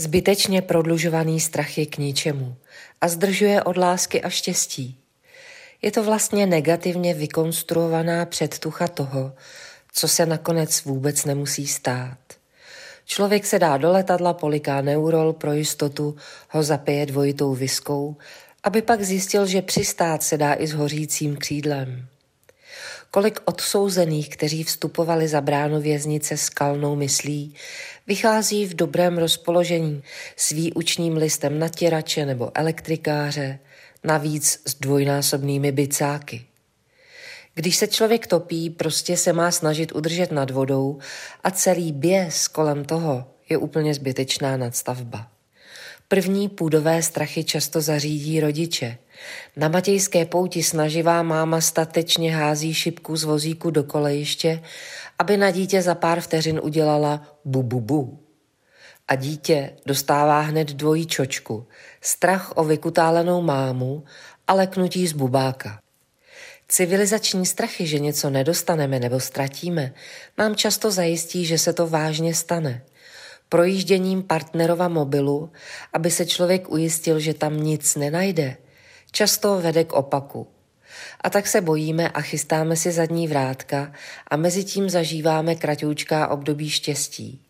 Zbytečně prodlužovaný strach je k ničemu a zdržuje od lásky a štěstí. Je to vlastně negativně vykonstruovaná předtucha toho, co se nakonec vůbec nemusí stát. Člověk se dá do letadla, poliká neurol, pro jistotu ho zapije dvojitou viskou, aby pak zjistil, že přistát se dá i s hořícím křídlem. Kolik odsouzených, kteří vstupovali za bránu věznice s kalnou myslí, vychází v dobrém rozpoložení s výučním listem natěrače nebo elektrikáře, navíc s dvojnásobnými bicáky. Když se člověk topí, prostě se má snažit udržet nad vodou a celý běs kolem toho je úplně zbytečná nadstavba. První půdové strachy často zařídí rodiče. Na matějské pouti snaživá máma statečně hází šipku z vozíku do kolejiště, aby na dítě za pár vteřin udělala bu bu bu. A dítě dostává hned dvojí čočku, strach o vykutálenou mámu a leknutí z bubáka. Civilizační strachy, že něco nedostaneme nebo ztratíme, nám často zajistí, že se to vážně stane. Projížděním partnerova mobilu, aby se člověk ujistil, že tam nic nenajde, často vede k opaku. A tak se bojíme a chystáme si zadní vrátka a mezi tím zažíváme kratoučká období štěstí.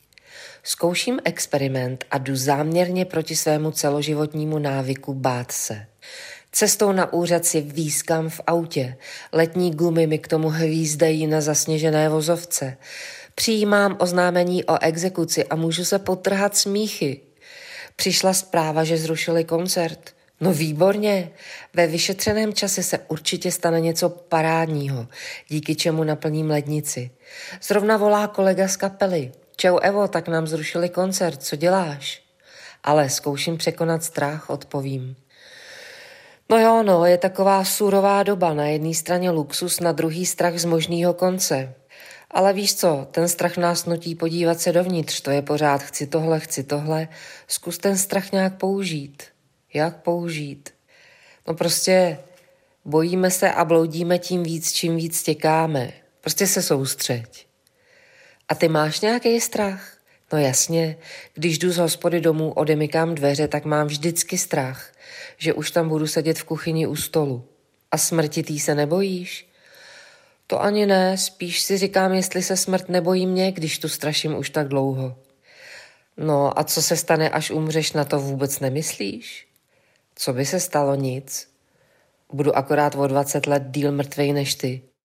Zkouším experiment a jdu záměrně proti svému celoživotnímu návyku bát se. Cestou na úřad si výskám v autě, letní gumy mi k tomu hvízdají na zasněžené vozovce. Přijímám oznámení o exekuci a můžu se potrhat smíchy. Přišla zpráva, že zrušili koncert. No výborně, ve vyšetřeném čase se určitě stane něco parádního, díky čemu naplním lednici. Zrovna volá kolega z kapely. Čau Evo, tak nám zrušili koncert, co děláš? Ale zkouším překonat strach, odpovím. No jo, no, je taková surová doba, na jedné straně luxus, na druhý strach z možného konce. Ale víš co, ten strach nás nutí podívat se dovnitř, to je pořád chci tohle, chci tohle, zkus ten strach nějak použít. Jak použít? No prostě bojíme se a bloudíme tím víc, čím víc těkáme. Prostě se soustřeď. A ty máš nějaký strach? No jasně, když jdu z hospody domů, odemykám dveře, tak mám vždycky strach, že už tam budu sedět v kuchyni u stolu. A smrti tý se nebojíš? To ani ne, spíš si říkám, jestli se smrt nebojí mě, když tu straším už tak dlouho. No a co se stane, až umřeš, na to vůbec nemyslíš? Co by se stalo? Nic. Budu akorát o 20 let díl mrtvej než ty.